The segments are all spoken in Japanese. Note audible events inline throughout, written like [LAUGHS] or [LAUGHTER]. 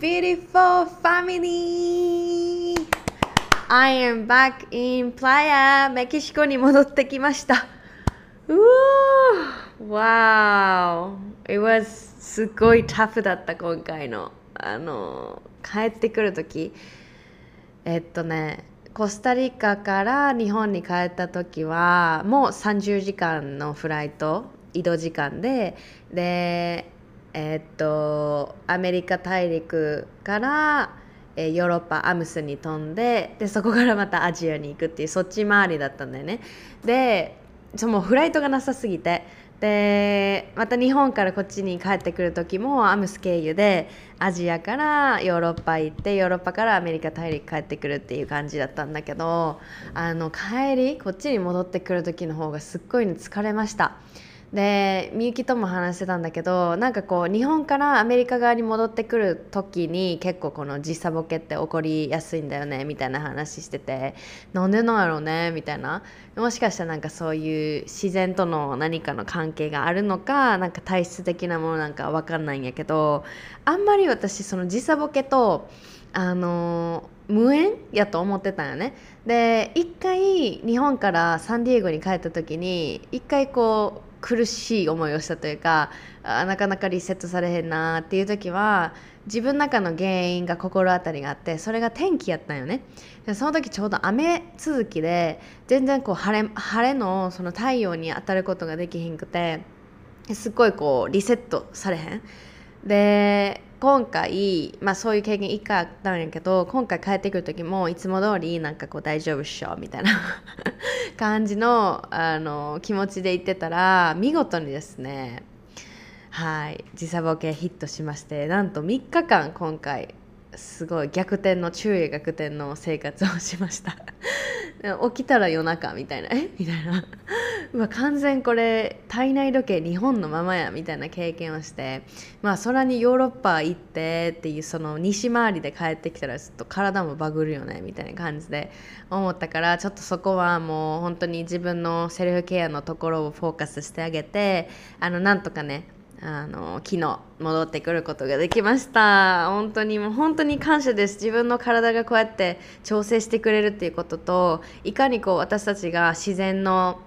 Beautiful family! I am back in Playa, メキシコに戻ってきました。うお Wow! It was すごいタフだった今回の。あの、帰ってくるとき。えっとね、コスタリカから日本に帰った時はもう30時間のフライト移動時間ででえっとアメリカ大陸からえーヨーロッパアムスに飛んででそこからまたアジアに行くっていうそっち回りだったんだよねでそのフライトがなさすぎてでまた日本からこっちに帰ってくる時もアムス経由でアジアからヨーロッパ行ってヨーロッパからアメリカ大陸帰ってくるっていう感じだったんだけどあの帰りこっちに戻ってくる時の方がすっごい疲れました。でみゆきとも話してたんだけどなんかこう日本からアメリカ側に戻ってくる時に結構この時差ボケって起こりやすいんだよねみたいな話しててなんでなんやろうねみたいな。もしかしたらなんかそういう自然との何かの関係があるのかなんか体質的なものなんかわかんないんやけどあんまり私その時差ボケとあの無縁やと思ってたんよね。で一回日本からサンディエゴに帰った時に一回こう苦しい思いをしたというかあなかなかリセットされへんなっていう時は自分の中の原因が心当たりがあってそれが天気やったんよね。でその時ちょうど雨続きで全然こう晴れ晴れのその太陽に当たることができひんくてすっごいこうリセットされへん。で今回、まあ、そういう経験一回あったんやけど今回帰ってくる時もいつも通りなんかこう大丈夫っしょみたいな [LAUGHS] 感じのあの気持ちで行ってたら見事にですねはい時差ボケヒットしましてなんと3日間今回すごい逆転の昼夜逆転の生活をしました。[LAUGHS] 起きたら夜中みたいな。え [LAUGHS] みたいな。[LAUGHS] うわ完全これ体内時計日本のままやみたいな経験をして。まあ空にヨーロッパ行ってっていうその西回りで帰ってきたらちょっと体もバグるよねみたいな感じで思ったからちょっとそこはもう本当に自分のセルフケアのところをフォーカスしてあげてあのなんとかねあの昨日戻ってくることができました。本当にもう本当に感謝です。自分の体がこうやって調整してくれるっていうことといかにこう私たちが自然の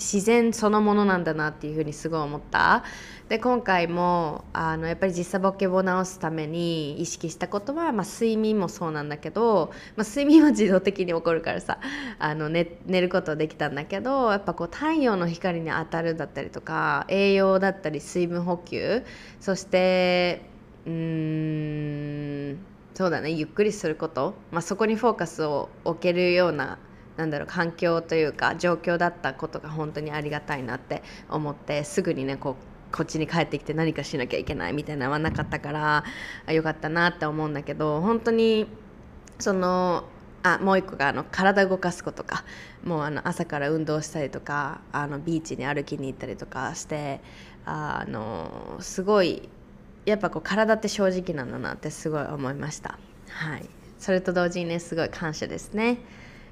自然そのものなんだなっていうふうにすごい思った。で今回もあのやっぱり時差ボケを直すために意識したことは、まあ、睡眠もそうなんだけど、まあ、睡眠は自動的に起こるからさあの寝寝ることはできたんだけどやっぱこう太陽の光に当たるだったりとか栄養だったり水分補給そしてうんそうだねゆっくりすること、まあ、そこにフォーカスを置けるようななんだろう環境というか状況だったことが本当にありがたいなって思ってすぐにねこうこっちに帰ってきて何かしなきゃいけないみたいなのはなかったからよかったなって思うんだけど本当にそのあもう一個があの体動かすことかもうあの朝から運動したりとかあのビーチに歩きに行ったりとかしてあのすごいやっぱこう体って正直なんだなってすごい思いました。はい。それと同時にねすごい感謝ですね。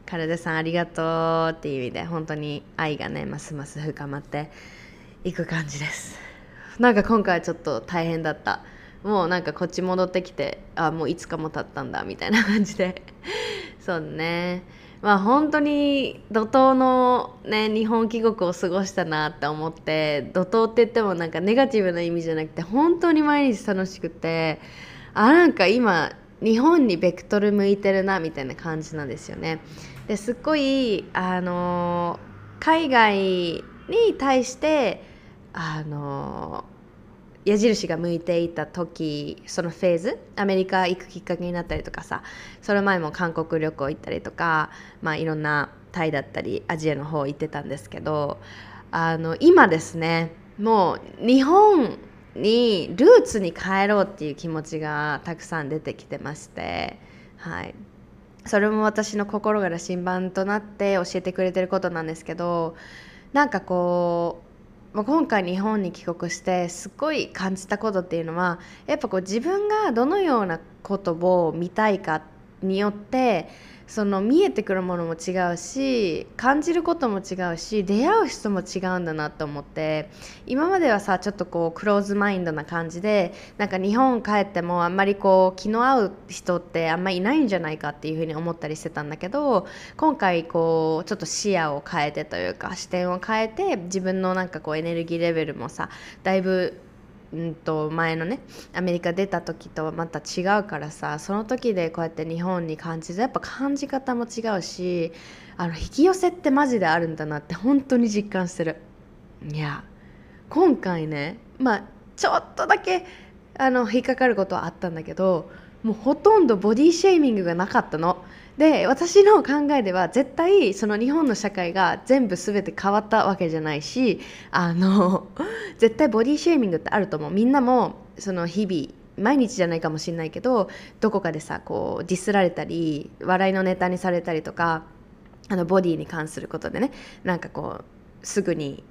体さんありがとうっていう意味で本当に愛がねますます深まっていく感じです。なんか今回はちょっと大変だった。もうなんかこっち戻ってきてあもう5日も経ったんだみたいな感じで。そうね。[LAUGHS] まあ本当に怒涛のね日本帰国を過ごしたなって思って怒涛って言ってもなんかネガティブな意味じゃなくて本当に毎日楽しくてあなんか今日本にベクトル向いてるなみたいな感じなんですよね。ですっごいあの海外に対してあの矢印が向いていた時そのフェーズアメリカ行くきっかけになったりとかさその前も韓国旅行行ったりとか、まあ、いろんなタイだったりアジアの方行ってたんですけどあの今ですねもう日本にルーツに帰ろうっていう気持ちがたくさん出てきてましてはい。それも私の心が羅針盤となって教えてくれてることなんですけどなんかこう今回日本に帰国してすっごい感じたことっていうのはやっぱこう自分がどのようなことを見たいかによってその見えてくるものも違うし感じることも違うし出会う人も違うんだなと思って今まではさちょっとこうクローズマインドな感じでなんか日本帰ってもあんまりこう気の合う人ってあんまりいないんじゃないかっていうふうに思ったりしてたんだけど今回こうちょっと視野を変えてというか視点を変えて自分のなんかこうエネルギーレベルもさだいぶうんと前のねアメリカ出た時とはまた違うからさその時でこうやって日本に感じるやっぱ感じ方も違うしあの引き寄せってマジであるんだなって本当に実感してる。いや今回ねまあちょっとだけあの引っかかることはあったんだけどもうほとんどボディシェーミングがなかったの。で私の考えでは絶対その日本の社会が全部全て変わったわけじゃないしあの [LAUGHS] 絶対ボディシェーミングってあると思う。みんなもその日々毎日じゃないかもしれないけどどこかでさこうディスられたり笑いのネタにされたりとかあのボディに関することでねなんかこうすぐに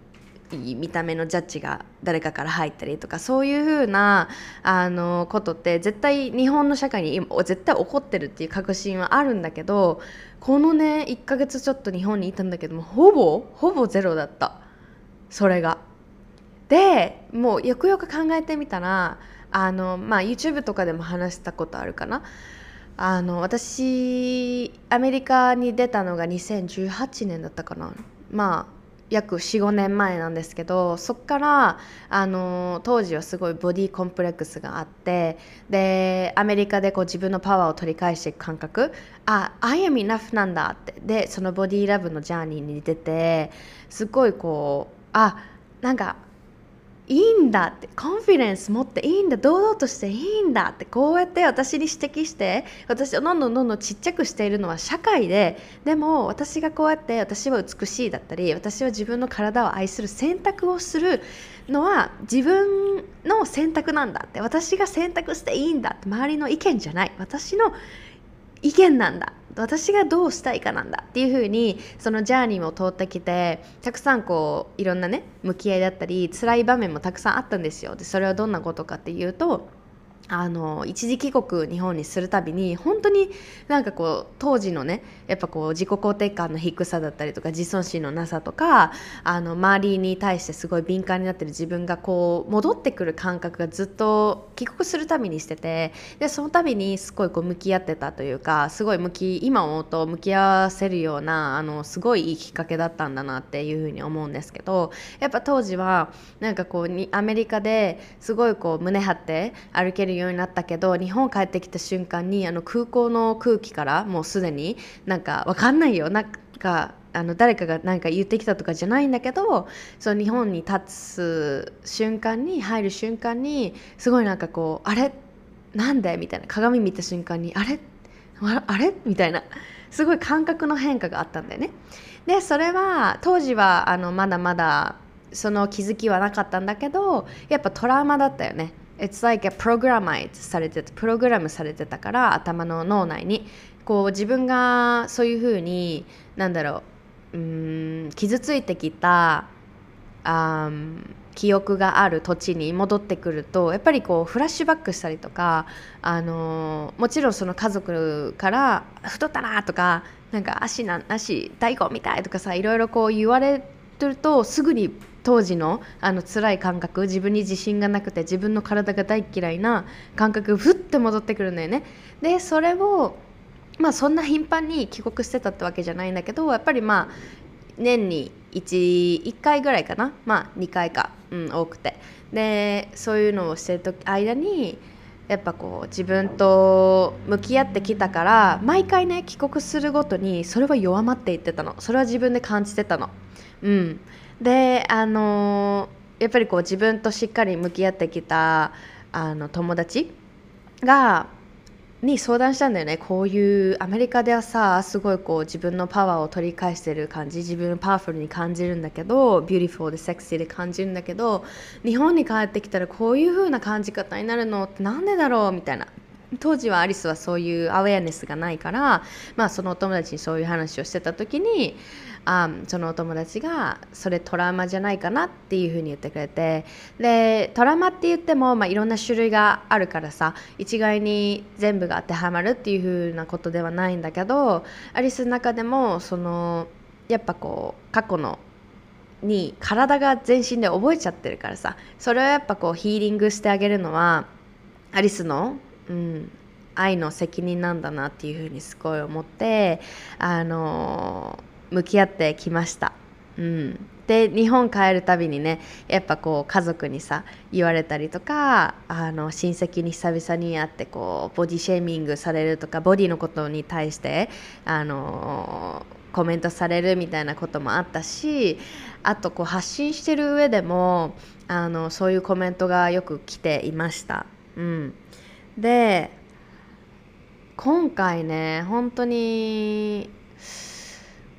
見た目のジャッジが誰かから入ったりとかそういうふうなあのことって絶対日本の社会に今絶対起こってるっていう確信はあるんだけどこのね1ヶ月ちょっと日本にいたんだけどもほぼほぼゼロだった。それが。でもうよくよく考えてみたらあの、まあ、YouTube とかでも話したことあるかな。あの私アメリカに出たのが2018年だったかな。まあ約45年前なんですけどそこからあの当時はすごいボディコンプレックスがあってでアメリカでこう自分のパワーを取り返していく感覚。あ I am enough なんだって。でそのボディラブのジャーニーに出てすごいこうあなんかいいんだってコンフィデンス持っていいんだ堂々としていいんだってこうやって私に指摘して私をどんどんどんどんちっちゃくしているのは社会ででも私がこうやって私は美しいだったり私は自分の体を愛する選択をするのは自分の選択なんだって私が選択していいんだって周りの意見じゃない。私の意見なんだ。私がどうしたいかなんだっていう風にそのジャーニーも通ってきてたくさんこういろんなね向き合いだったり辛い場面もたくさんあったんですよ。でそれはどんなことかっていうとあの一時帰国日本にするたびに本当になんかこう当時のねやっぱこう自己肯定感の低さだったりとか自尊心のなさとかあの周りに対してすごい敏感になってる自分がこう戻ってくる感覚がずっと帰国するたびにしててでその度にすごいこう向き合ってたというかすごい向き今思うと向き合わせるようなあのすごいいいきっかけだったんだなっていうふうに思うんですけどやっぱ当時はなんかこうにアメリカですごいこう胸張って歩けるようになったけど日本帰ってきた瞬間にあの空港の空気からもうすでになんか分かんないよ。なんかあの誰かが何か言ってきたとかじゃないんだけどその日本に立つ瞬間に入る瞬間にすごいなんかこうあれ？なんで？みたいな。鏡見た瞬間にあれ？あれ？みたいな。すごい感覚の変化があったんだよね。でそれは当時はあのまだまだその気づきはなかったんだけどやっぱトラウマだったよね。It's like a programized されてプログラムされてたから頭の脳内に。こう自分がそういうふうになんだろううん傷ついてきたあ記憶がある土地に戻ってくるとやっぱりこうフラッシュバックしたりとか、あのもちろんその家族から「太ったな」とか「なんか足な足大根みたい」とかさいろいろこう言われてるとすぐに当時のあの辛い感覚自分に自信がなくて自分の体が大嫌いな感覚ふって戻ってくるんだよね。でそれをまあそんな頻繁に帰国してたってわけじゃないんだけどやっぱりまあ年に 1, 1回ぐらいかな。まあ2回か、うん、多くて。でそういうのをしてる時間にやっぱこう自分と向き合ってきたから毎回ね帰国するごとにそれは弱まっていってたの。それは自分で感じてたの。うん。であのやっぱりこう自分としっかり向き合ってきたあの友達がに相談したんだよね。こういうアメリカではさすごいこう自分のパワーを取り返してる感じ自分をパワフルに感じるんだけど beautiful でセクシーで感じるんだけど日本に帰ってきたらこういう風な感じ方になるのってなんでだろう？みたいな。当時はアリスはそういう awareness がないから、まあ、そのお友達にそういう話をしてた時にあそのお友達がそれトラウマじゃないかなっていうふうに言ってくれてでトラウマって言っても、まあ、いろんな種類があるからさ一概に全部が当てはまるっていうふうなことではないんだけどアリスの中でもそのやっぱこう過去のに体が全身で覚えちゃってるからさそれをやっぱこうヒーリングしてあげるのはアリスの、うん、愛の責任なんだなっていうふうにすごい思ってあの向き合ってきました。うん、で日本帰るたびにねやっぱこう家族にさ言われたりとかあの親戚に久々に会ってこうボディシェーミングされるとかボディのことに対してあのコメントされるみたいなこともあったしあとこう発信してる上でもあのそういうコメントがよく来ていました。うん、で今回ね本当に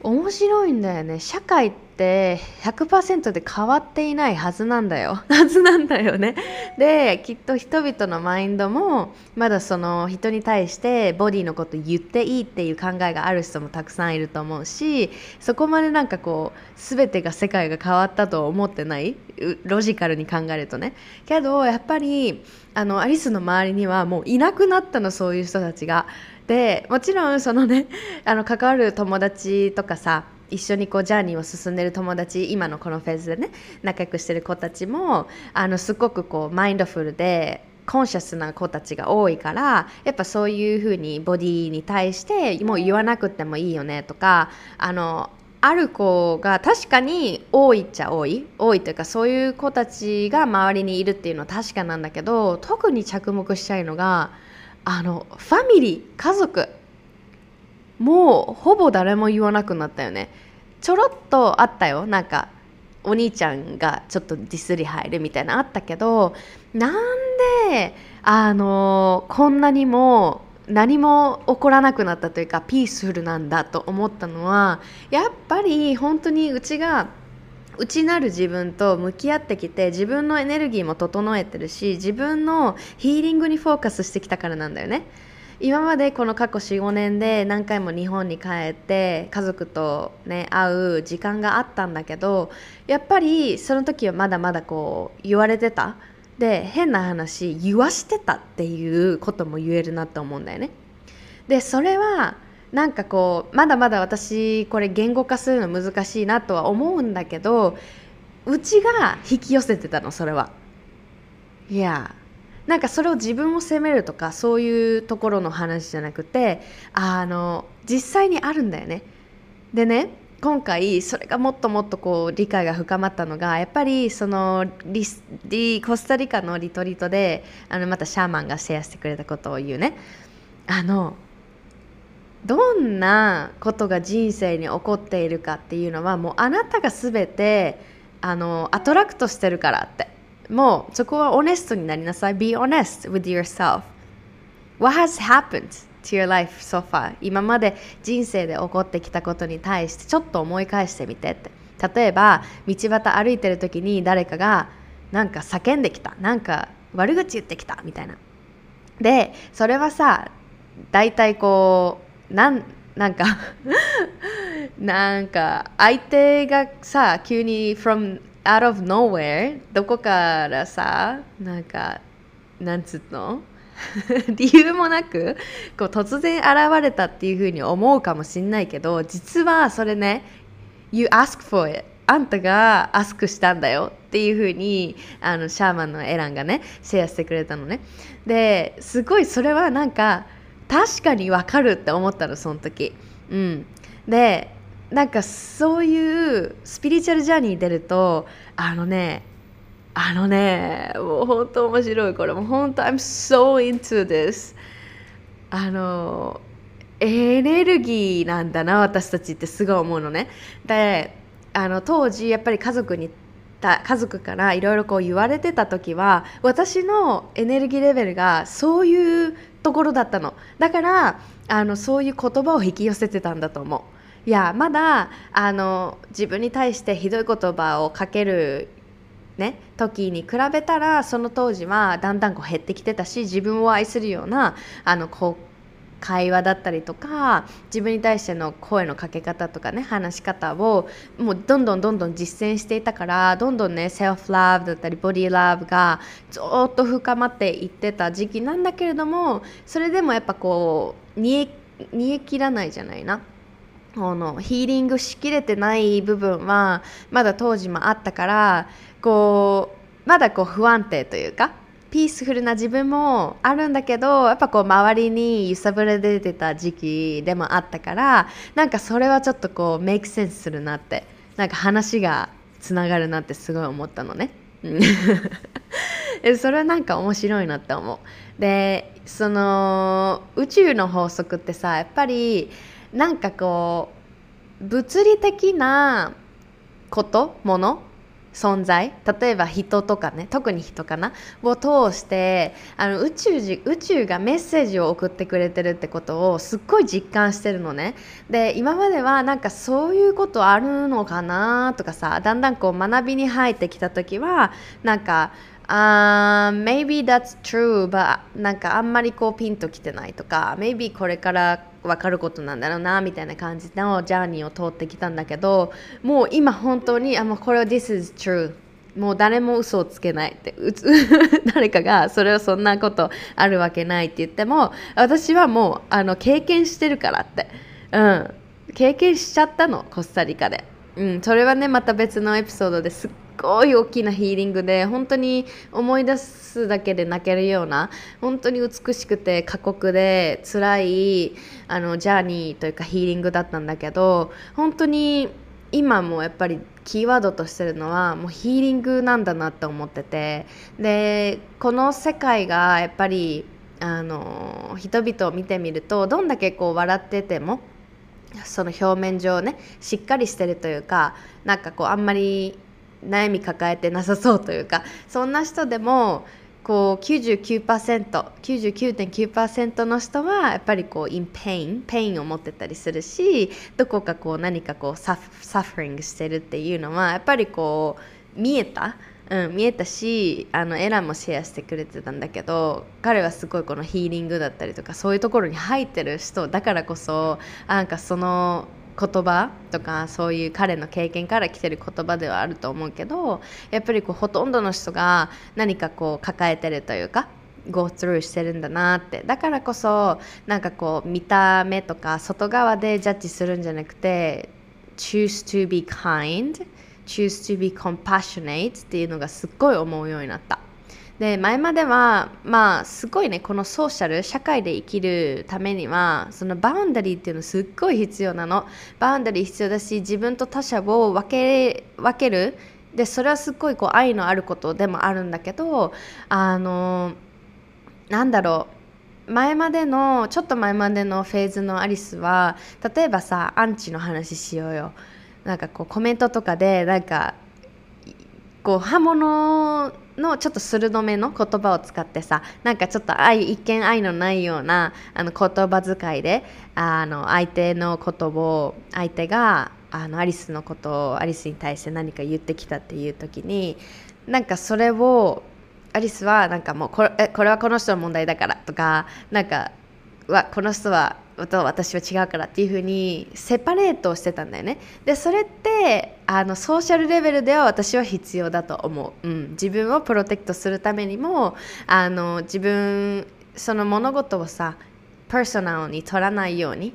面白いんだよね。社会って100%で変わっていないはずなんだよ。[LAUGHS] はずなんだよね。できっと人々のマインドもまだその人に対してボディのこと言っていいっていう考えがある人もたくさんいると思うしそこまでなんかこう全てが世界が変わったと思ってない。ロジカルに考えるとね。けどやっぱりあのアリスの周りにはもういなくなったのそういう人たちが。でもちろんそのねあの関わる友達とかさ一緒にこうジャーニーを進んでる友達今のこのフェーズでね仲良くしてる子たちもあのすごくこうマインドフルでコンシャスな子たちが多いからやっぱそういうふうにボディに対してもう言わなくてもいいよねとかあのある子が確かに多いっちゃ多い。多いというかそういう子たちが周りにいるっていうのは確かなんだけど特に着目したいのがあのファミリー家族。もうほぼ誰も言わなくなったよね。ちょろっとあったよ。なんかお兄ちゃんがちょっとディスり入るみたいなあったけどなんであのこんなにも何も起こらなくなったというかピースフルなんだと思ったのはやっぱり本当にうちが内なる自分と向き合ってきて自分のエネルギーも整えてるし自分のヒーリングにフォーカスしてきたからなんだよね。今までこの過去45年で何回も日本に帰って家族とね会う時間があったんだけどやっぱりその時はまだまだこう言われてた。で変な話言わしてたっていうことも言えるなと思うんだよね。でそれはなんかこうまだまだ私これ言語化するの難しいなとは思うんだけどうちが引き寄せてたのそれは。いやなんかそれを自分を責めるとかそういうところの話じゃなくてあの実際にあるんだよね。でね今回それがもっともっとこう理解が深まったのがやっぱりそのリリコスタリカのリトリートであのまたシャーマンがシェアしてくれたことを言うね。あのどんなことが人生に起こっているかっていうのはもうあなたが全てあのアトラクトしてるからって。もうそこはオネストになりなさい。Be honest with yourself. What has happened? To your life so far. 今まで人生で起こってきたことに対してちょっと思い返してみてって。例えば道端歩いてる時に誰かがなんか叫んできた。なんか悪口言ってきたみたいな。でそれはさ大体こうなんなんか [LAUGHS] なんか相手がさ急に from out of nowhere どこからさなんかなんつうの？[LAUGHS] 理由もなくこう突然現れたっていうふうに思うかもしんないけど実はそれね You ask for it あんたがアスクしたんだよ。っていうふうにあのシャーマンのエランがねシェアしてくれたのね。ですごいそれはなんか確かにわかるって思ったのその時。うん。でなんかそういうスピリチュアルジャーニー出るとあのねあのねもう本当面白いこれもう本当 I'm so into this あのエネルギーなんだな私たちってすごい思うのね。であの当時やっぱり家族に家族からいろいろこう言われてた時は私のエネルギーレベルがそういうところだったの。だからあのそういう言葉を引き寄せてたんだと思う。いやまだあの自分に対してひどい言葉をかけるね、時に比べたらその当時はだんだんこう減ってきてたし自分を愛するようなあのこう会話だったりとか自分に対しての声のかけ方とかね話し方をもうどんどんどんどん実践していたからどんどんねセルフラブだったりボディーラブがずっと深まっていってた時期なんだけれどもそれでもやっぱこう煮え煮え切らないじゃないな。このヒーリングしきれてない部分はまだ当時もあったからこうまだこう不安定というかピースフルな自分もあるんだけどやっぱこう周りに揺さぶられてた時期でもあったからなんかそれはちょっとこうメイクセンスするなってなんか話がつながるなってすごい思ったのね。[LAUGHS] それはなんか面白いなって思う。でその宇宙の法則ってさやっぱりなんかこう物理的なこともの存在。例えば人とかね特に人かな？を通してあの宇宙宇宙がメッセージを送ってくれてるってことをすっごい実感してるのね。で今まではなんかそういうことあるのかな？とかさだんだんこう学びに入ってきた時はなんか Uh, maybe that's true, but なんかあんまりこうピンときてないとか maybe これから分かることなんだろうなみたいな感じのジャーニーを通ってきたんだけどもう今本当にあもうこれは This is true. もう誰も嘘をつけないってうつ [LAUGHS] 誰かがそれはそんなことあるわけないって言っても私はもうあの経験してるからって、うん、経験しちゃったのコスタリカで、うん、それはねまた別のエピソードですごい大きなヒーリングで本当に思い出すだけで泣けるような本当に美しくて過酷で辛いあの journey というかヒーリングだったんだけど本当に今もやっぱりキーワードとしてるのはもうヒーリングなんだなって思っててでこの世界がやっぱりあの人々を見てみるとどんだけこう笑っててもその表面上ねしっかりしてるというかなんかこうあんまり悩み抱えてなさそうというかそんな人でもこう 99%99.9% の人はやっぱりこう in pain ペインを持ってたりするしどこかこう何かこうサフサフリングしてるっていうのはやっぱりこう見えた？うん、見えたしあのエランもシェアしてくれてたんだけど彼はすごいこのヒーリングだったりとかそういうところに入ってる人だからこそなんかその言葉とかそういう彼の経験から来てる言葉ではあると思うけどやっぱりこうほとんどの人が何かこう抱えてるというか go through してるんだなって。だからこそなんかこう見た目とか外側でジャッジするんじゃなくて choose to be kind choose to be compassionate っていうのがすっごい思うようになった。で前まではまあすごいねこのソーシャル社会で生きるためにはそのバウンダリーっていうのすっごい必要なの。バウンダリー必要だし自分と他者を分け分ける。でそれはすっごいこう愛のあることでもあるんだけどあのなんだろう。前までのちょっと前までのフェーズのアリスは例えばさアンチの話しようよ。なんかこうコメントとかでなんかこう刃物のちょっと鋭めの言葉を使ってさなんかちょっと愛一見愛のないようなあの言葉遣いであの相手のことを相手があのアリスのことをアリスに対して何か言ってきたっていう時になんかそれをアリスはなんかもうこれこれはこの人の問題だからとかなんかわこの人はと私は違うからっていう風にセパレートをしてたんだよね。でそれってあのソーシャルレベルでは私は必要だと思う、うん、自分をプロテクトするためにもあの自分その物事をさパーソナルに取らないように。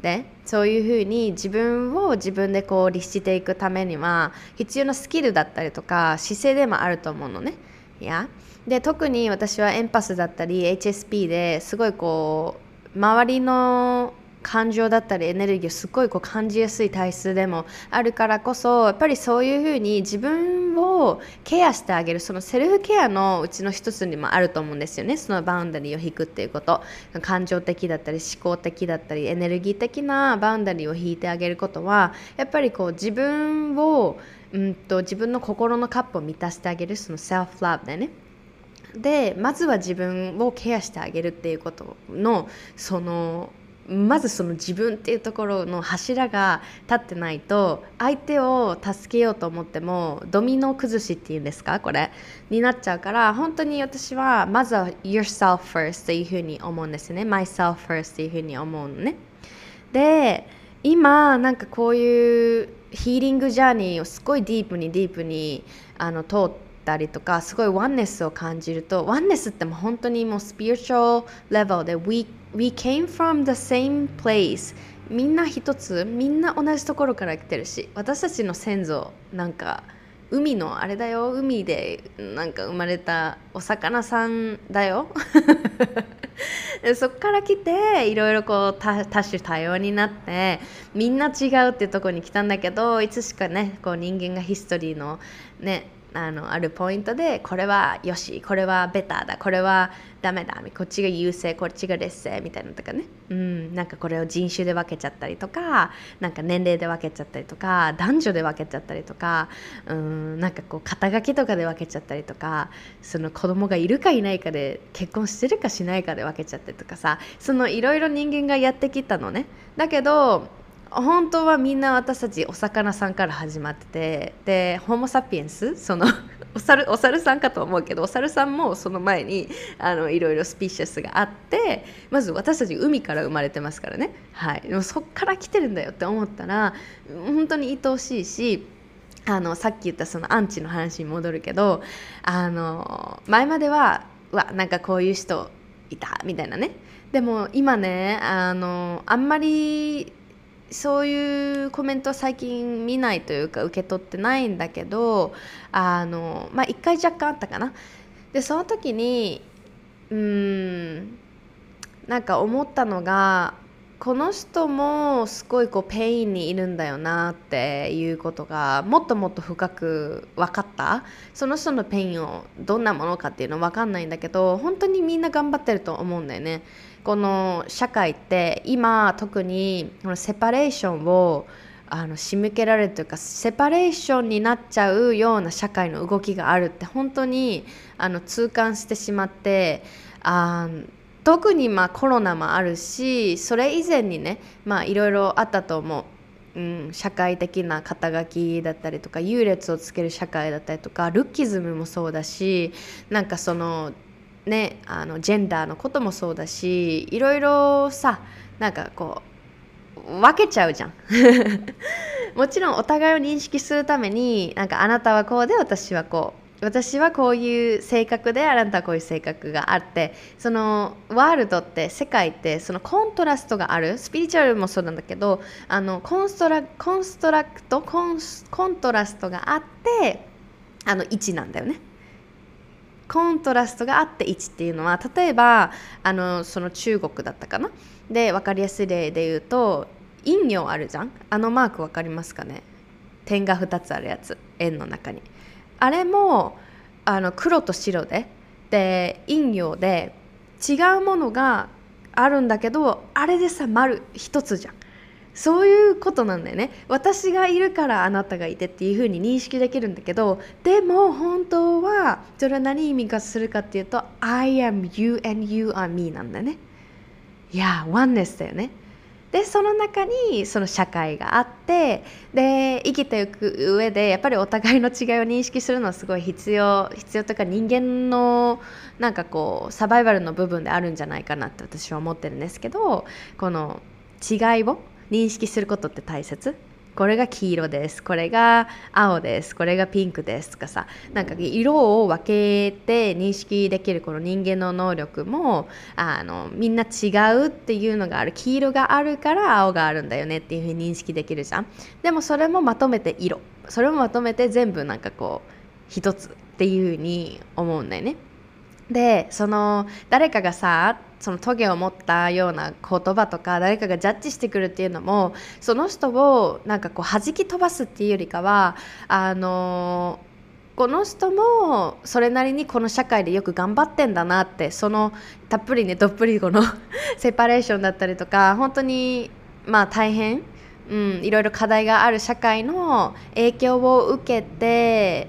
でそういうふうに自分を自分でこう律していくためには必要なスキルだったりとか姿勢でもあると思うのね。いや。で特に私はエンパスだったり HSP ですごいこう周りの感情だったりエネルギーをすごいこう感じやすい体質でもあるからこそやっぱりそういうふうに自分をケアしてあげるそのセルフケアのうちの一つにもあると思うんですよね。そのバウンダリーを引くっていうこと感情的だったり思考的だったりエネルギー的なバウンダリーを引いてあげることはやっぱりこう自分をうんと自分の心のカップを満たしてあげるそのセルフラブだよね。でまずは自分をケアしてあげるっていうことのそのまずその自分っていうところの柱が立ってないと相手を助けようと思ってもドミノ崩しっていうんですか？これになっちゃうから本当に私はまずは yourself first というふうに思うんですね。myself first というふうに思うのね。で今なんかこういうヒーリングジャーニーをすごいディープにディープにあの通ってたりとかすごいワンネスを感じるとワンネスってもう本当にもうスピリチュアルレベルで we, we came from the same place みんな一つみんな同じところから来てるし私たちの先祖なんか海のあれだよ海でなんか生まれたお魚さんだよ。[LAUGHS] そこから来ていろいろこう多種多様になってみんな違うっていうとこに来たんだけどいつしかねこう人間がヒストリーのねあのあるポイントでこれはよしこれはベターだこれはダメだこっちが優勢こっちが劣勢みたいなのとかね。うんなんかこれを人種で分けちゃったりとかなんか年齢で分けちゃったりとか男女で分けちゃったりとかうんなんかこう肩書きとかで分けちゃったりとかその子供がいるかいないかで結婚してるかしないかで分けちゃったりとかさそのいろいろ人間がやってきたのね。だけど本当はみんな私たちお魚さんから始まっててでホモ・サピエンス？その [LAUGHS] お猿お猿さんかと思うけどお猿さんもその前にあのいろいろスピーシャスがあってまず私たち海から生まれてますからね、はい、でもそっから来てるんだよって思ったら本当に愛おしいしあのさっき言ったそのアンチの話に戻るけどあの前まではうわなんかこういう人いたみたいなね。でも今ねあのあんまりそういうコメントは最近見ないというか受け取ってないんだけどあのまあ一回若干あったかな。でその時にうんなんか思ったのがこの人もすごいこう pain にいるんだよなっていうことがもっともっと深く分かった。その人の pain をどんなものかっていうのは分かんないんだけど本当にみんな頑張ってると思うんだよね。この社会って今特にこの separation をあの仕向けられるというか separation になっちゃうような社会の動きがあるって本当にあの痛感してしまってあ特にまあコロナもあるしそれ以前にねいろいろあったと思う。うん、社会的な肩書きだったりとか優劣をつける社会だったりとかルッキズムもそうだしなんかそのねあのジェンダーのこともそうだしいろいろさなんかこう分けちゃうじゃん。[LAUGHS] もちろんお互いを認識するためになんかあなたはこうで私はこう。私はこういう性格であなたはこういう性格があってそのワールドって世界ってそのコントラストがある。スピリチュアルもそうなんだけどあのコンストラコンストラクトコンコントラストがあってあの位置なんだよね。コントラストがあって1っていうのは例えばあのその中国だったかな？で分かりやすい例で言うと陰陽あるじゃん？あのマーク分かりますかね？点が2つあるやつ円の中に。あれもあの黒と白でで陰陽で違うものがあるんだけどあれでさ丸一つじゃん。そういうことなんだよね。私がいるからあなたがいてっていうふうに認識できるんだけどでも本当はそれは何意味がするかっていうと I am you and you are me なんだよね。いやワンネスだよね。でその中にその社会があってで生きていく上でやっぱりお互いの違いを認識するのはすごい必要必要というか人間のなんかこうサバイバルの部分であるんじゃないかなって私は思ってるんですけどこの違いを認識することって大切？これが黄色です。これが青です。これがピンクですとかさ。なんか色を分けて認識できるこの人間の能力もあのみんな違うっていうのがある。黄色があるから青があるんだよねっていうふうに認識できるじゃん。でもそれもまとめて色。それもまとめて全部なんかこう一つっていうふうに思うんだよね。でその誰かがさそのトゲを持ったような言葉とか誰かがジャッジしてくるっていうのもその人をなんかこう弾き飛ばすっていうよりかはあのこの人もそれなりにこの社会でよく頑張ってんだなってそのたっぷりねどっぷりこの [LAUGHS] セパレーションだったりとか本当にまあ大変うん、いろいろ課題がある社会の影響を受けて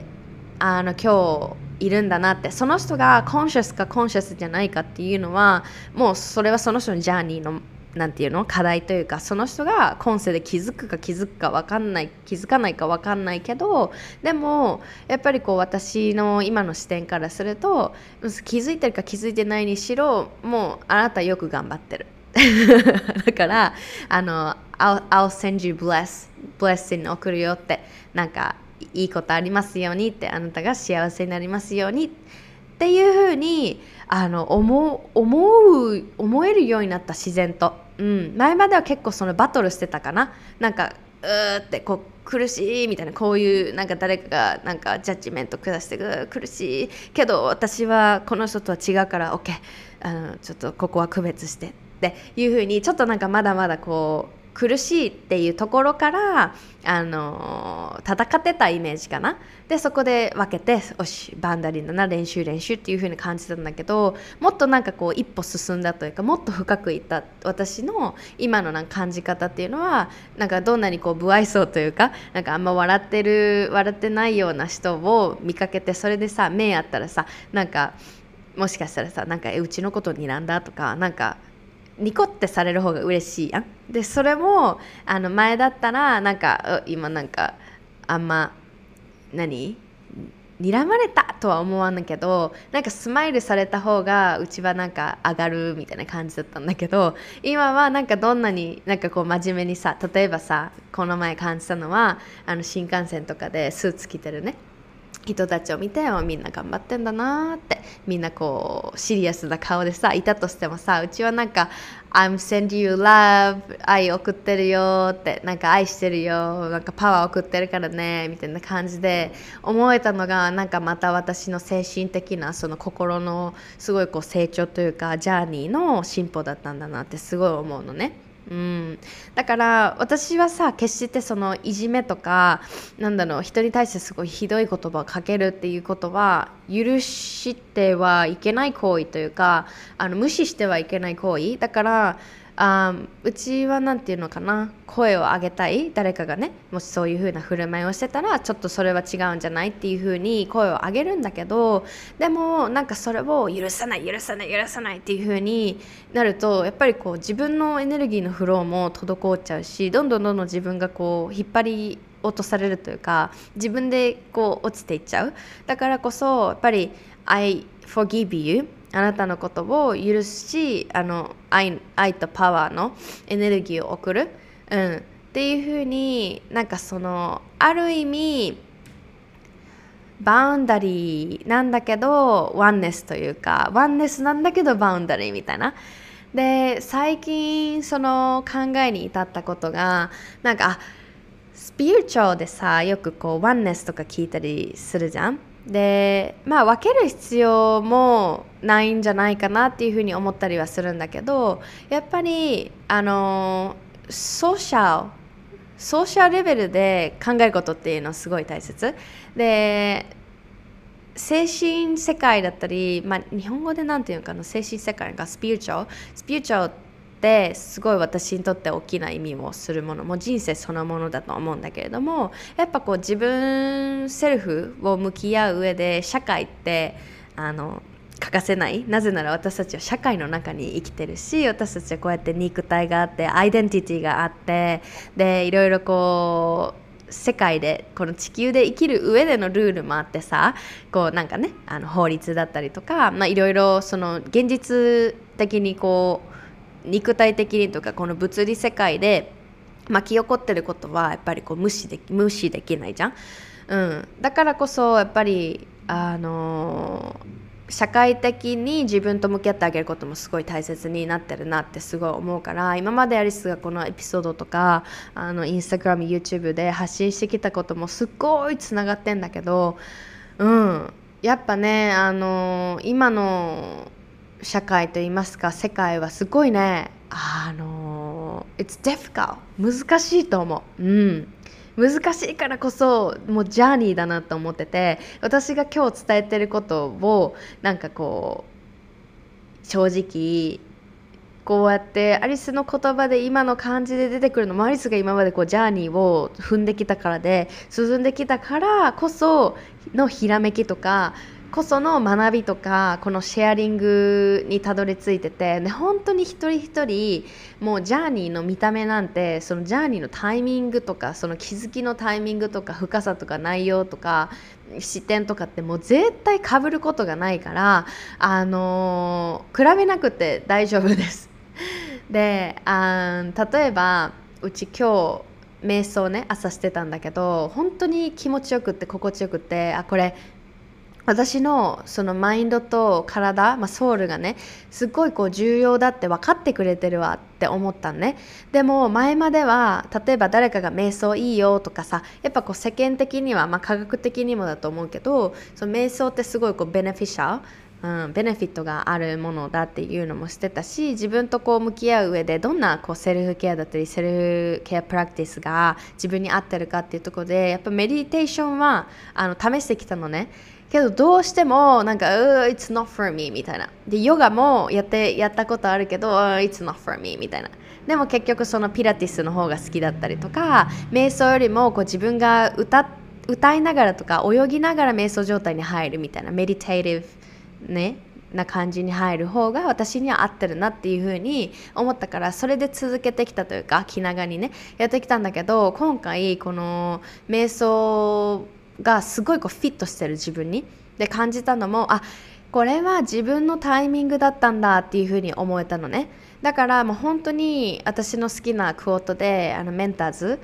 あの今日いるんだなって。その人がコンシャスかコンシャスじゃないかっていうのはもうそれはその人のジャーニーのなんていうの？課題というかその人が今世で気づくか気づくか分かんない気づかないか分かんないけどでもやっぱりこう私の今の視点からすると気づいてるか気づいてないにしろもうあなたよく頑張ってる。[LAUGHS] だからあの I'll, I'll send you bless blessing 送るよってなんかいいことありますようにってあなたが幸せになりますようにっていうふうにあの思う思う思えるようになった自然と。うん、前までは結構そのバトルしてたかな。なんかうーってこう苦しいみたいなこういうなんか誰かがなんかジャッジメント下してく苦しいけど私はこの人とは違うから OK あのちょっとここは区別して。っていうふうにちょっとなんかまだまだこう苦しいっていうところからあの戦ってたイメージかな。でそこで分けてよしバンダリンだな練習練習っていう風に感じたんだけどもっとなんかこう一歩進んだというかもっと深くいった私の今のなんか感じ方っていうのはなんかどんなにこう不愛想というかなんかあんま笑ってる笑ってないような人を見かけてそれでさ目あったらさなんかもしかしたらさなんかうちのこと睨んだとかなんかニコってされる方が嬉しいやん。でそれもあの前だったらなんか今なんかあんま何？睨まれたとは思わんけどなんかスマイルされた方がうちはなんか上がるみたいな感じだったんだけど今はなんかどんなになんかこう真面目にさ例えばさこの前感じたのはあの新幹線とかでスーツ着てるね。人たちを見てみんな頑張ってんだなってみんなこうシリアスな顔でさいたとしてもさうちはなんか「I'm send you love 愛送ってるよ」ってなんか愛してるよなんかパワー送ってるからねみたいな感じで思えたのがなんかまた私の精神的なその心のすごいこう成長というかジャーニーの進歩だったんだなってすごい思うのね。うん、だから私はさ決してそのいじめとかなんだろう人に対してすごいひどい言葉をかけるっていうことは許してはいけない行為というかあの無視してはいけない行為だからあうちは何て言うのかな声を上げたい誰かがねもしそういう風な振る舞いをしてたらちょっとそれは違うんじゃないっていう風に声を上げるんだけどでもなんかそれを許さない許さない許さないっていう風になるとやっぱりこう自分のエネルギーのフローも滞っちゃうしどんどんどんどん自分がこう引っ張り落とされるというか自分でこう落ちていっちゃう。だからこそやっぱり I forgive you あなたのことを許しあの愛愛とパワーのエネルギーを送る、うん、っていうふうになんかそのある意味バウンダリーなんだけどワンネスというかワンネスなんだけどバウンダリーみたいな。で最近その考えに至ったことがなんかスピリチュアルでさよくこうワンネスとか聞いたりするじゃん。でまあ分ける必要もないんじゃないかなっていうふうに思ったりはするんだけどやっぱりあのソーシャルソーシャルレベルで考えることっていうのはすごい大切。で精神世界だったり、まあ、日本語で何て言うのかな精神世界がスピリチュアルスピリチュアルってすごい私にとって大きな意味をするものも人生そのものだと思うんだけれどもやっぱこう自分セルフを向き合う上で社会ってあの欠かせないなぜなら私たちは社会の中に生きてるし私たちはこうやって肉体があってアイデンティティがあってでいろいろこう世界でこの地球で生きる上でのルールもあってさこうなんかねあの法律だったりとか、まあ、いろいろその現実的にこう肉体的にとかこの物理世界で巻き起こってることはやっぱりこう無視で無視できないじゃん、うん、だからこそやっぱりあのー、社会的に自分と向き合ってあげることもすごい大切になってるなってすごい思うから今までアリスがこのエピソードとかあのインスタグラム YouTube で発信してきたこともすっごいつながってんだけどうん。やっぱねあのー、今の社会といいますか世界はすごいね。あの It's difficult 難しいと思う。うん。難しいからこそもうジャーニーだなと思ってて私が今日伝えてることをなんかこう正直こうやってアリスの言葉で今の感じで出てくるのもアリスが今までこうジャーニーを踏んできたからで進んできたからこそのひらめきとかこその学びとかこのシェアリングにたどり着いててで本当に一人一人もうジャーニーの見た目なんてそのジャーニーのタイミングとかその気づきのタイミングとか深さとか内容とか視点とかってもう絶対かぶることがないからあのー、比べなくて大丈夫です。[LAUGHS] であ例えばうち今日瞑想ね朝してたんだけど本当に気持ちよくって心地よくってあこれ私のそのマインドと体、まあ、ソウルがねすっごいこう重要だって分かってくれてるわって思ったのね。でも前までは例えば誰かが瞑想いいよとかさやっぱこう世間的には、まあ、科学的にもだと思うけどその瞑想ってすごいこうベネフィシャルうん、ベネフィットがあるものだっていうのもしてたし自分とこう向き合う上でどんなこうセルフケアだったりセルフケアプラクティスが自分に合ってるかっていうとこでやっぱメディテーションはあの試してきたのね。けどどうしてもなんか「It's not for me」みたいな。でヨガもやってやったことあるけど「It's not for me」みたいな。でも結局そのピラティスの方が好きだったりとか瞑想よりもこう自分が歌歌いながらとか泳ぎながら瞑想状態に入るみたいな。メディテイティブねな感じに入る方が私には合ってるなっていうふうに思ったからそれで続けてきたというか気長にねやってきたんだけど今回この瞑想がすごいこうフィットしてる自分に。で感じたのもあこれは自分のタイミングだったんだっていうふうに思えたのね。だからもう本当に私の好きなクオートであのメンターズ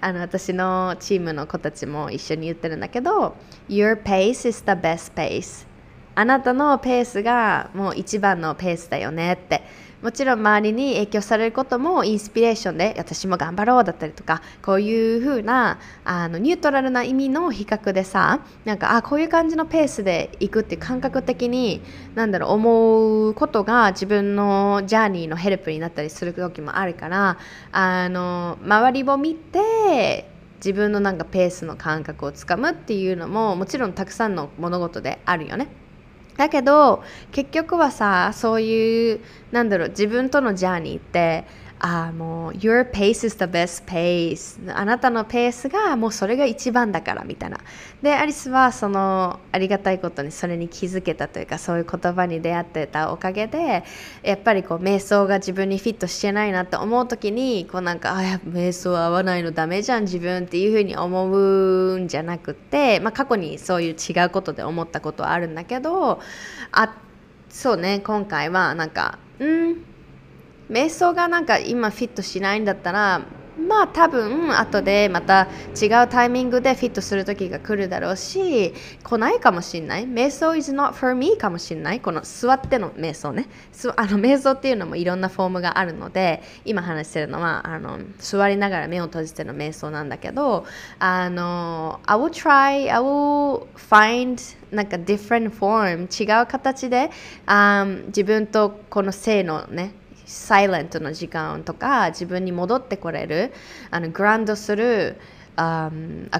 あの私のチームの子たちも一緒に言ってるんだけど Your pace is the best pace あなたのペースがもう一番のペースだよねってもちろん周りに影響されることもインスピレーションで私も頑張ろうだったりとかこういう風なあなニュートラルな意味の比較でさなんかあこういう感じのペースでいくって感覚的になんだろう思うことが自分のジャーニーのヘルプになったりする時もあるからあの周りを見て自分のなんかペースの感覚をつかむっていうのももちろんたくさんの物事であるよね。だけど結局はさそういうなんだろう自分とのジャーニーってあもう Your pace is the best pace. あなたのペースがもうそれが一番だからみたいな。でアリスはそのありがたいことにそれに気づけたというかそういう言葉に出会ってたおかげでやっぱりこう瞑想が自分にフィットしてないなって思う時にこうなんかあや瞑想合わないのダメじゃん自分っていうふうに思うんじゃなくて、まあ、過去にそういう違うことで思ったことはあるんだけどあそうね今回はなんかうん瞑想がなんか今フィットしないんだったらまあ多分後でまた違うタイミングでフィットする時が来るだろうし来ないかもしれない。瞑想 is not for me かもしれない。この座っての瞑想ね。あの瞑想っていうのもいろんなフォームがあるので今話してるのはあの座りながら目を閉じての瞑想なんだけどあの I will try I will find なんか different form 違う形で、um, 自分とこの性のねサイレントの時間とか自分に戻ってこれるあのグランドするア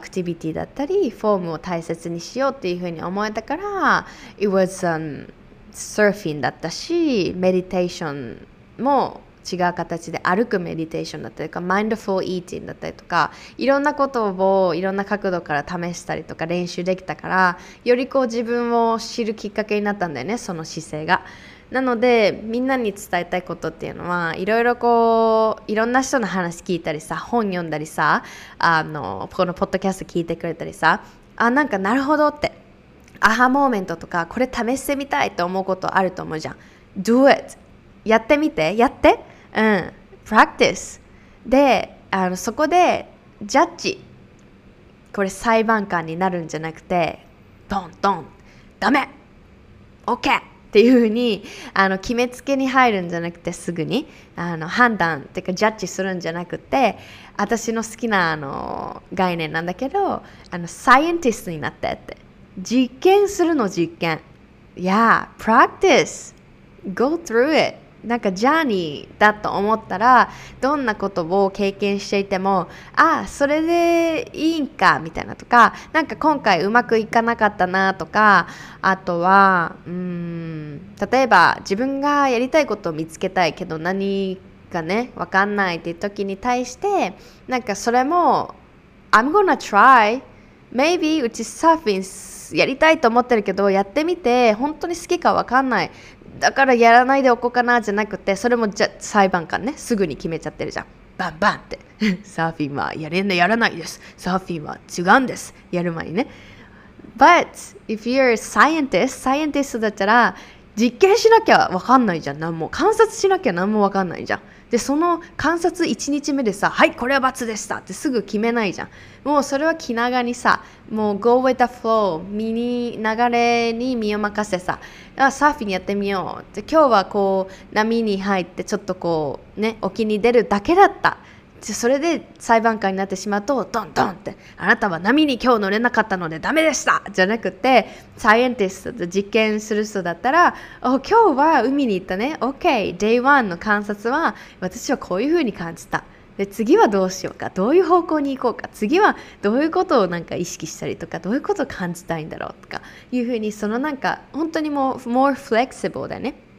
クティビティだったりフォームを大切にしようっていうふうに思えたから It was、um, サーフィンだったしメディテーションも違う形で歩くメディテーションだったりとかマインドフォーイーティンだったりとかいろんなことをいろんな角度から試したりとか練習できたからよりこう自分を知るきっかけになったんだよねその姿勢が。なのでみんなに伝えたいことっていうのはいろいろこういろんな人の話聞いたりさ本読んだりさあのこのポッドキャスト聞いてくれたりさあなんかなるほどって。アハモーメントとかこれ試してみたいと思うことあると思うじゃん。Do it. やってみて。やって。うん。Practice. であのそこでジャッジ。これ裁判官になるんじゃなくてドンドン。ダメ。OK っていうふうにあの決めつけに入るんじゃなくてすぐにあの判断っていうかジャッジするんじゃなくて私の好きなあの概念なんだけどあのサイエンティストになってって実験するの実験。Yeah, practice. Go through it. なんかジャーニーだと思ったらどんなことを経験していてもああそれでいいんかみたいなとかなんか今回うまくいかなかったなとかあとはうん例えば自分がやりたいことを見つけたいけど何かね分かんないっていう時に対してなんかそれも I'm gonna try. Maybe うちサーフィンやりたいと思ってるけどやってみて本当に好きか分かんない。だからやらないでおこうかなじゃなくてそれもじゃ裁判官ねすぐに決めちゃってるじゃん。バンバンって。[LAUGHS] サーフィンはやれんでやらないです。サーフィンは違うんです。やる前にね。But if you're a scientist scientist だったら実験しなきゃわかんないじゃん。何も観察しなきゃ何もわかんないじゃん。でその観察1日目でさ「はいこれは罰でした」ってすぐ決めないじゃん。もうそれは気長にさもう go with the flow 身に流れに身を任せさ。あサーフィンやってみようで今日はこう波に入ってちょっとこうね沖に出るだけだった。それで裁判官になってしまうとドンドンってあなたは波に今日乗れなかったのでダメでしたじゃなくてサイエンティストと実験する人だったら今日は海に行ったね OK Day1 の観察は私はこういうふうに感じた。で次はどうしようかどういう方向に行こうか次はどういうことをなんか意識したりとかどういうことを感じたいんだろうとかいうふうにそのなんか本当にもう more flexible だね。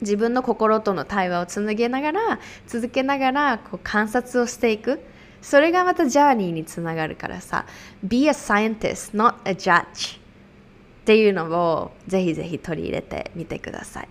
自分の心との対話をつげながら続けながらこう観察をしていく。それがまたジャーニーにつながるからさ Be a scientist, not a judge っていうのをぜひぜひ取り入れてみてください。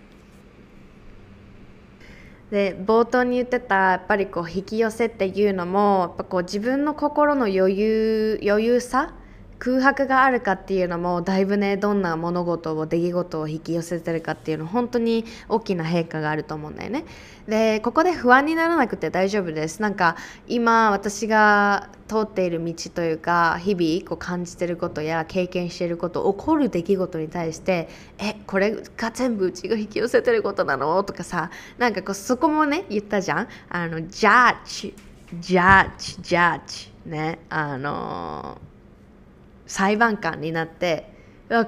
で冒頭に言ってたやっぱりこう引き寄せっていうのもやっぱこう自分の心の余裕余裕さ空白があるかっていうのもだいぶねどんな物事を出来事を引き寄せてるかっていうの本当に大きな変化があると思うんだよね。でここで不安にならなくて大丈夫です。なんか今私が通っている道というか日々こう感じてることや経験していること起こる出来事に対してえこれが全部うちが引き寄せてることなの？とかさなんかこうそこもね言ったじゃん。あのジャッジジャッジジャッジね。あのー裁判官になって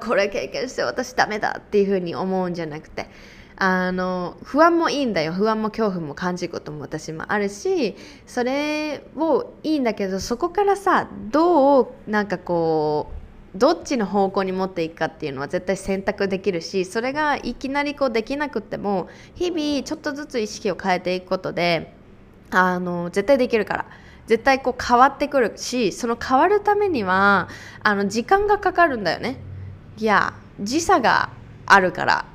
これ経験して私ダメだっていうふうに思うんじゃなくてあの不安もいいんだよ不安も恐怖も感じることも私もあるしそれをいいんだけどそこからさどうなんかこうどっちの方向に持っていくかっていうのは絶対選択できるしそれがいきなりこうできなくっても日々ちょっとずつ意識を変えていくことであの絶対できるから。絶対こう変わってくるしその変わるためにはあの時間がかかるんだよね。いや時差があるから。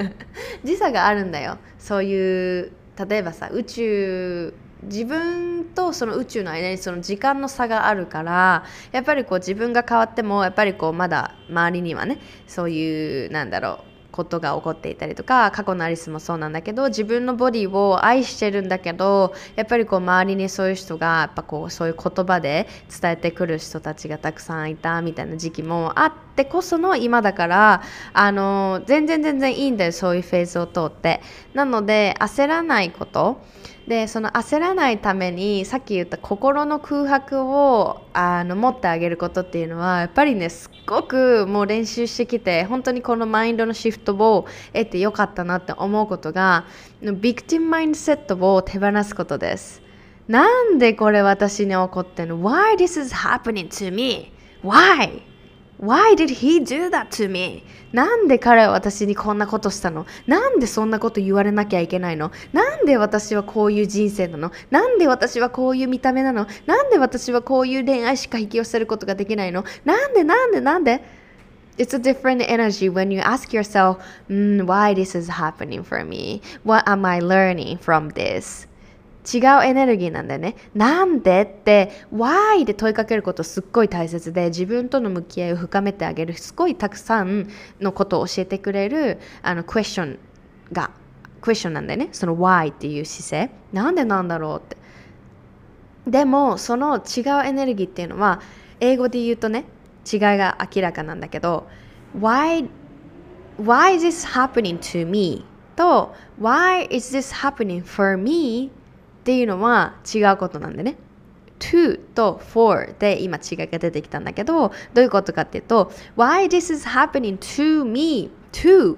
[LAUGHS] 時差があるんだよ。そういう例えばさ宇宙自分とその宇宙の間にその時間の差があるからやっぱりこう自分が変わってもやっぱりこうまだ周りにはねそういうなんだろうことが起こっていたりとか過去のアリスもそうなんだけど自分のボディを愛してるんだけどやっぱりこう周りにそういう人がやっぱこうそういう言葉で伝えてくる人たちがたくさんいたみたいな時期もあってこその今だからあの全然全然いいんだよそういうフェーズを通って。なので焦らないこと。でその焦らないためにさっき言った心の空白をあの持ってあげることっていうのはやっぱりねすっごくもう練習してきて本当にこのマインドのシフトを得てよかったなって思うことがビクティムマインドセットを手放すことですなんでこれ私に起こってんの ?Why this is happening to me?Why? Why? Did he do that to me? なんで彼は私にこんなことしたのなんでそんなこと言われなきゃいけないのなんで私はこういう人生なのなんで私はこういう見た目なのなんで私はこういう恋愛しか引き寄せることができないのなんでなんでなんで It's a different energy when you ask yourself, mm, why this is happening for me? What am I learning from this? 違うエネルギーなんだよね。なんでって、why で問いかけることすっごい大切で、自分との向き合いを深めてあげる、すごいたくさんのことを教えてくれる、あの、クエスチョンが、クエスチョンなんだよね。その why っていう姿勢。なんでなんだろうって。でも、その違うエネルギーっていうのは、英語で言うとね、違いが明らかなんだけど、why, why is this happening to me? と Why is this happening for me? っていうのは違うことなんでね。to と for で今違いが出てきたんだけどどういうことかっていうと why this is happening to me? to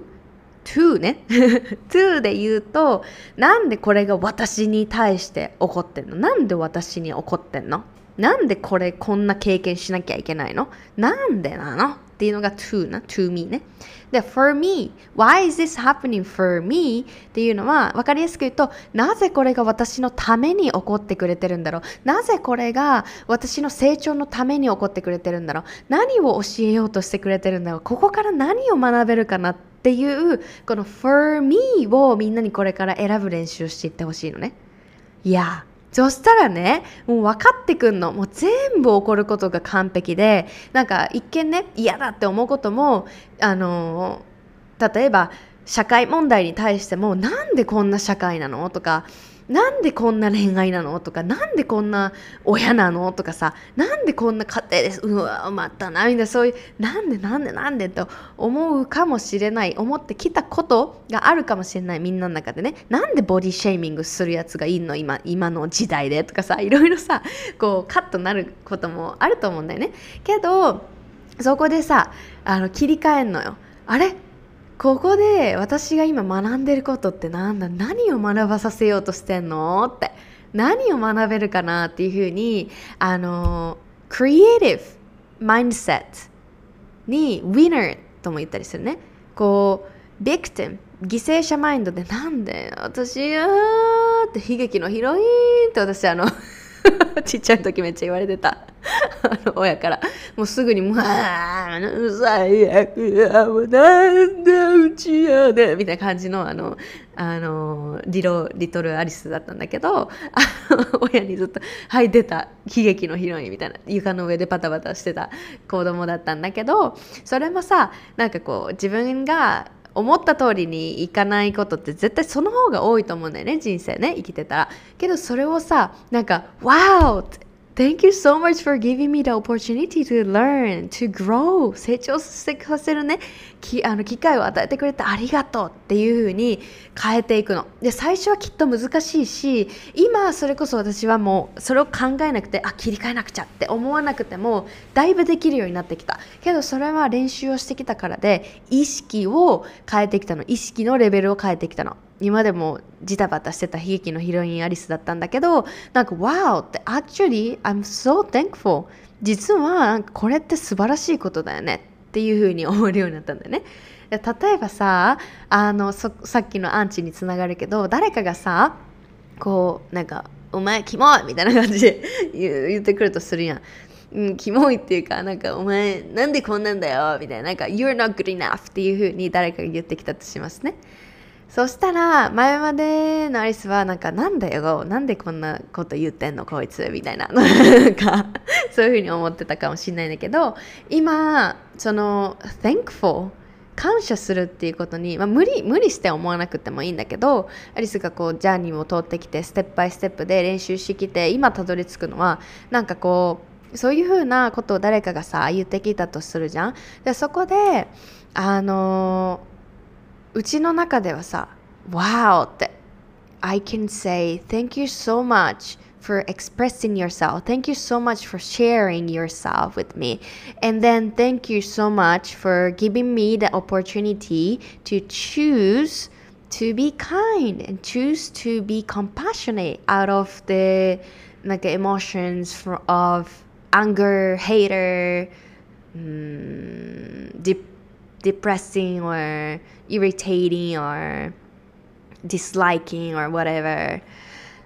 to ね。[LAUGHS] to で言うとなんでこれが私に対して起こってんの？なんで私に起こってんの？なんでこれこんな経験しなきゃいけないの？なんでなの？っていうのが to な to me ね。で for me why is this happening for me っていうのは分かりやすく言うとなぜこれが私のために起こってくれてるんだろう。なぜこれが私の成長のために起こってくれてるんだろう。何を教えようとしてくれてるんだろう。ここから何を学べるかなっていうこの for me をみんなにこれから選ぶ練習をしていってほしいのね。いやそしたらね、もう分かってくんの。もう全部起こることが完璧で、なんか一見ね、嫌だって思うことも、あの、例えば社会問題に対しても、なんでこんな社会なの？とか、なんでこんな恋愛なの？とか、なんでこんな親なの？とかさ、なんでこんな家庭です。うわ、またな、みたいな、そういう、なんでなんでなんでと思うかもしれない、思ってきたことがあるかもしれない、みんなの中でね。なんでボディシェイミングするやつがいいの？今、今の時代で？とかさ、いろいろさ、こう、カットなることもあると思うんだよね。けど、そこでさ、あの、切り替えんのよ。あれ？ここで私が今学んでることってなんだ？何を学ばさせようとしてんの？って。何を学べるかなっていうふうにあのクリエイティブマインドセットに winner とも言ったりするね。こうビクティム犠牲者マインドでなんで私あーって悲劇のヒロインって私あの [LAUGHS] ちっちゃい時めっちゃ言われてた。[LAUGHS] あの親から。もうすぐに「もう最悪やもうなんでうちやで」みたいな感じのあのあのリロリトルアリスだったんだけどあの [LAUGHS] 親にずっと「はい出た。悲劇のヒロイン」みたいな。床の上でバタバタしてた子供だったんだけどそれもさなんかこう自分が思った通りにいかないことって絶対その方が多いと思うんだよね人生ね生きてたらけどそれをさなんか「Wow! Thank you so much for giving me the opportunity to learn, to grow. 成長させるね、きあの機会を与えてくれてありがとうっていう風に変えていくの。で、最初はきっと難しいし、今それこそ私はもうそれを考えなくて、あ、切り替えなくちゃって思わなくても、だいぶできるようになってきた。けどそれは練習をしてきたからで、意識を変えてきたの。意識のレベルを変えてきたの。今でもジタバタしてた悲劇のヒロインアリスだったんだけどなんか Wow って Actually I'm so thankful 実はこれって素晴らしいことだよねっていうふうに思えるようになったんだよね例えばさあのさっきのアンチにつながるけど誰かがさこうなんか「お前キモい!」みたいな感じで [LAUGHS] 言ってくるとするやんうん、キモいっていうか、なんか、お前、なんでこんなんだよみたいな、なんか、You're not good enough っていう風に誰かが言ってきたとしますね。そしたら、前までのアリスは、なんか、なんだよ、なんでこんなこと言ってんの、こいつ、みたいな、なんか、そういうふうに思ってたかもしれないんだけど、今、その、thankful、感謝するっていうことに、まあ、無理無理して思わなくてもいいんだけどアリスがこうジャーニーを通ってきてステップバイステップで練習してきて今たどり着くのはなんかこうそういうふうなことを誰かがさ言ってきたとするじゃん。でそこであのーうちの中ではさ、Wow! って I can say thank you so much for expressing yourself. Thank you so much for sharing yourself with me. And then thank you so much for giving me the opportunity to choose to be kind and choose to be compassionate out of the like emotions for, of anger, hater, um, depression depressing or irritating or disliking or whatever.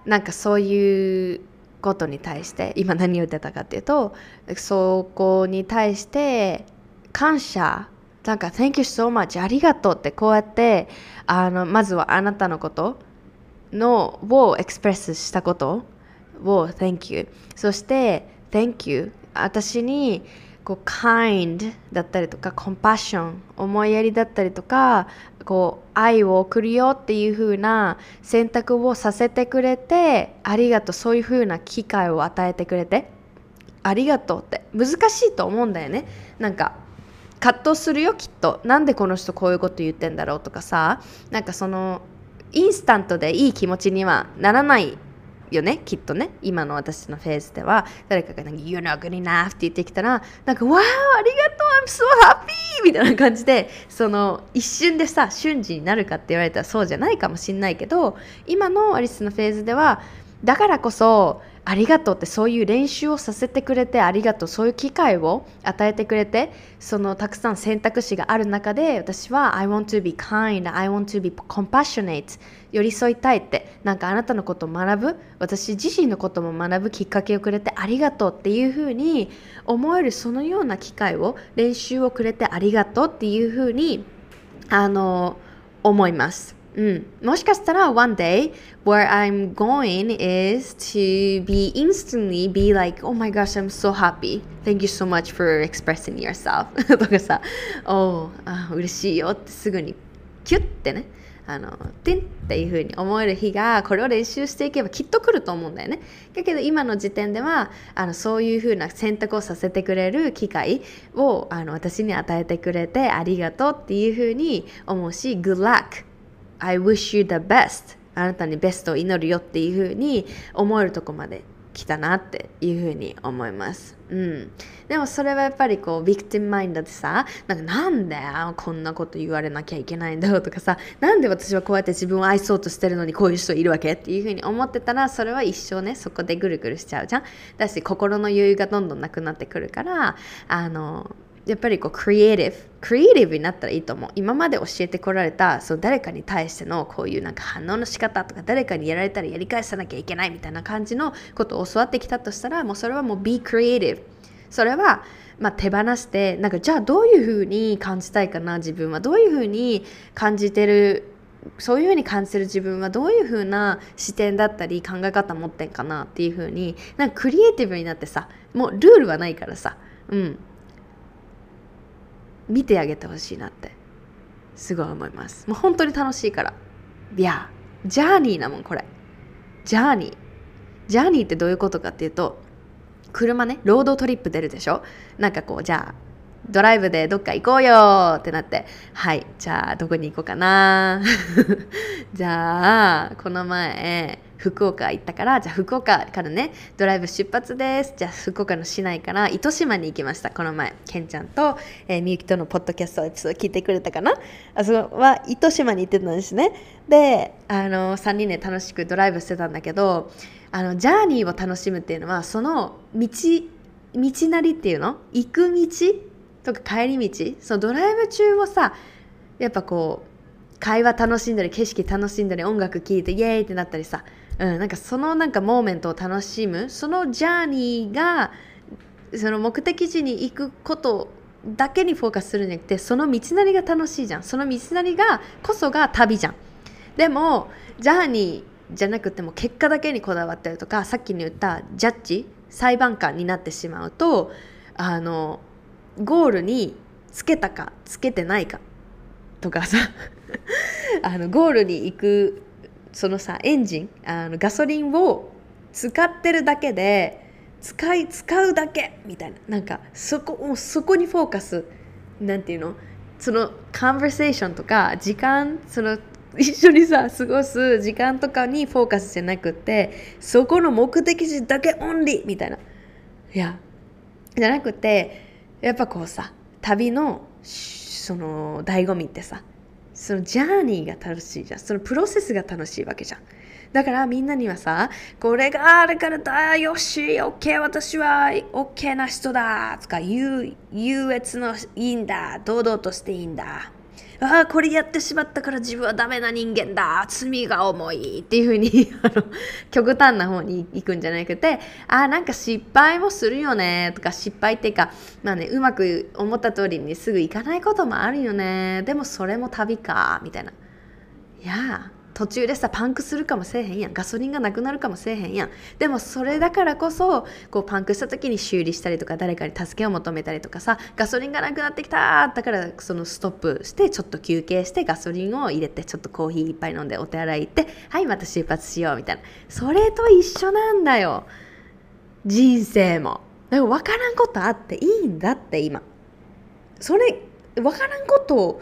なんかそういうことに対して今何言ってたかっていうとそこに対して感謝。なんか Thank you so much ありがとうってこうやってあのまずはあなたのことのをエクスプレスしたことを Thank you そして Thank you 私にこう kind だったりとか compassion 思いやりだったりとかこう愛を送るよっていう風な選択をさせてくれてありがとうそういう風な機会を与えてくれてありがとうって難しいと思うんだよね。なんか葛藤するよきっと。なんでこの人こういうこと言ってんだろうとかさなんかそのインスタントでいい気持ちにはならないよねきっとね。今の私のフェーズでは。誰かがなんか You're not good enough って言ってきたらなんかわあありがとう I'm so happy みたいな感じでその一瞬でさ瞬時になるかって言われたらそうじゃないかもしんないけど今のアリスのフェーズではだからこそありがとうってそういう練習をさせてくれてありがとうそういう機会を与えてくれてそのたくさん選択肢がある中で私は I want to be kind I want to be compassionate 寄り添いたいってなんかあなたのことを学ぶ私自身のことも学ぶきっかけをくれてありがとうっていうふうに思えるそのような機会を練習をくれてありがとうっていうふうにあの思います。うん、もしかしたら one day where I'm going is to be instantly be like oh my gosh I'm so happy. Thank you so much for expressing yourself. [LAUGHS] とかさ oh あ嬉しいよってすぐにキュッてねあの、てんっていう風に思える日が、これを練習していけばきっと来ると思うんだよね。だけど今の時点では、あの、そういう風な選択をさせてくれる機会を、あの、私に与えてくれてありがとうっていう風に思うし、good luck I wish you the best あなたにベストを祈るよっていう風に思えるとこまで来たなっていう風に思います。うん。でもそれはやっぱりこう、ビクティムマインドでさ、なんかなんでこんなこと言われなきゃいけないんだろうとかさ、なんで私はこうやって自分を愛そうとしてるのにこういう人いるわけっていう風に思ってたら、それは一生ね、そこでぐるぐるしちゃうじゃん。だし、心の余裕がどんどんなくなってくるから、あの、やっぱりこうクリエイティブクリエイティブになったらいいと思う。今まで教えてこられたその誰かに対してのこういうなんか反応の仕方とか誰かにやられたらやり返さなきゃいけないみたいな感じのことを教わってきたとしたらもうそれはもう be creative それはまあ、手放してなんかじゃあどういうふうに感じたいかな自分は。どういうふうに感じてるそういうふうに感じてる自分はどういうふうな視点だったり考え方持ってんかなっていうふうになんかクリエイティブになってさもうルールはないからさ。うん。見てあげてほしいなってすごい思います。もう本当に楽しいから。いやジャーニーなもんこれ。ジャーニー。ジャーニーってどういうことかっていうと車ねロードトリップ出るでしょ？なんかこうじゃあドライブでどっか行こうよってなって。はいじゃあどこに行こうかな [LAUGHS] じゃあこの前福岡行ったからじゃあ福岡からねドライブ出発です。じゃあ福岡の市内から糸島に行きました。この前ケンちゃんと、みゆきとのポッドキャストを聞いてくれたかな？あそこは糸島に行ってたんですね。であの3人で楽しくドライブしてたんだけどあのジャーニーを楽しむっていうのはその道道なりっていうの？行く道？とか帰り道？そのドライブ中をさやっぱこう会話楽しんだり景色楽しんだり音楽聴いてイエーイってなったりさうん、なんかそのなんかモーメントを楽しむ。そのジャーニーがその目的地に行くことだけにフォーカスするんじゃなくてその道なりが楽しいじゃん。その道なりがこそが旅じゃん。でもジャーニーじゃなくても結果だけにこだわったりとかさっきに言ったジャッジ裁判官になってしまうとあのゴールにつけたかつけてないかとかさ [LAUGHS] あのゴールに行くそのさエンジンあのガソリンを使ってるだけで使い使うだけみたいな。なんかそこもうそこにフォーカスなんていうの？そのカンバーセーションとか時間その一緒にさ過ごす時間とかにフォーカスじゃなくてそこの目的地だけオンリーみたいな。いやじゃなくてやっぱこうさ旅のその醍醐味ってさそのジャーニーが楽しいじゃん。そのプロセスが楽しいわけじゃん。だからみんなにはさこれがあるからだよしオッケー私はオッケーな人だとか優越のいいんだ堂々としていいんだ。ああこれやってしまったから自分はダメな人間だ。罪が重いっていうふうに [LAUGHS] あの極端な方に行くんじゃなくてああなんか失敗もするよねとか失敗っていうかまあねうまく思った通りにすぐ行かないこともあるよね。でもそれも旅かみたいな。いや途中でさパンクするかもせえへんやん。ガソリンがなくなるかもせえへんやん。でもそれだからこそこうパンクした時に修理したりとか誰かに助けを求めたりとかさガソリンがなくなってきただからそのストップしてちょっと休憩してガソリンを入れてちょっとコーヒーいっぱい飲んでお手洗い行ってはいまた出発しようみたいな。それと一緒なんだよ。人生も。でも分からんことあっていいんだって今。それ分からんことを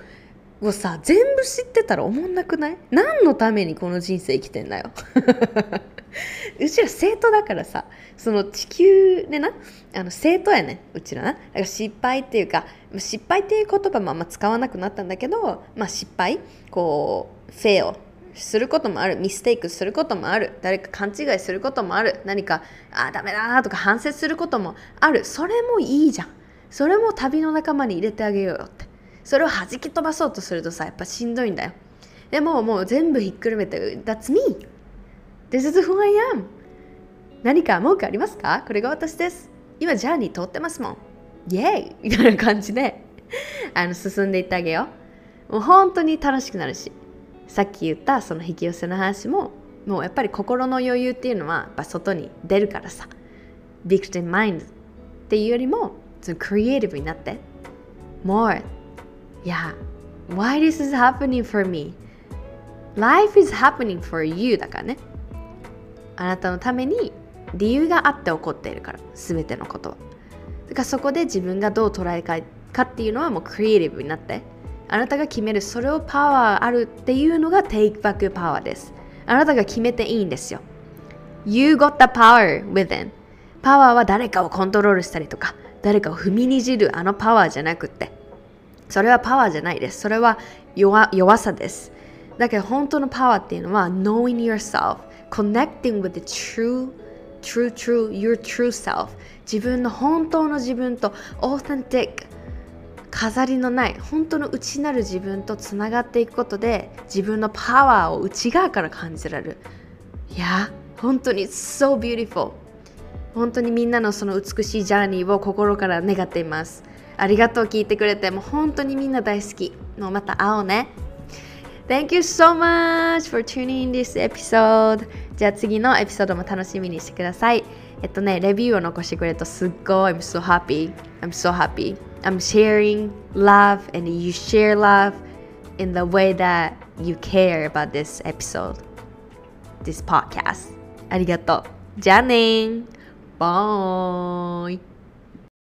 をさ全部知ってたら思んなくない？何のためにこの人生生きてんだよ。[LAUGHS] うちら生徒だからさその地球でなあの生徒やねうちらな。だから失敗っていうか失敗っていう言葉もあんま使わなくなったんだけど、まあ、失敗こうフェイすることもあるミステイクすることもある誰か勘違いすることもある何かあダメだとか反省することもある。それもいいじゃん。それも旅の仲間に入れてあげようよって。それを弾き飛ばそうとするとさやっぱしんどいんだよ。でももう全部ひっくるめて That's me! This is who I am! 何か文句ありますか？これが私です。今ジャーニー通ってますもん。イェイみたいな感じであの進んでいってあげよう。もう本当に楽しくなるし。さっき言ったその引き寄せの話ももうやっぱり心の余裕っていうのはやっぱ外に出るからさ。Victim mind っていうよりもそのクリエイティブになって。More yeah. Why this is happening for me? Life is happening for you だからね。あなたのために理由があって起こっているから全てのことは。だからそこで自分がどう捉えるかっていうのはもうクリエイティブになって。あなたが決めるそれをパワーあるっていうのが Take Back Power です。あなたが決めていいんですよ。You got the power within. パワーは誰かをコントロールしたりとか誰かを踏みにじるあのパワーじゃなくって。それはパワーじゃないです。それは弱弱さです。だけど本当のパワーっていうのは knowing yourself connecting with the true true true your true self. 自分の本当の自分と authentic 飾りのない本当の内なる自分とつながっていくことで自分のパワーを内側から感じられる。いや本当に so beautiful. 本当にみんなのその美しいジャーニーを心から願っています。ありがとう聞いてくれてもう本当にみんな大好きもうまた会おうね Thank you so much for tuning in this episode じゃあ次のエピソードも楽しみにしてくださいえっとねレビューを残してくれるとすっごい I'm so happy I'm so happy I'm sharing love and you share love in the way that you care about this episode, this podcast. ありがとう。じゃあねバイ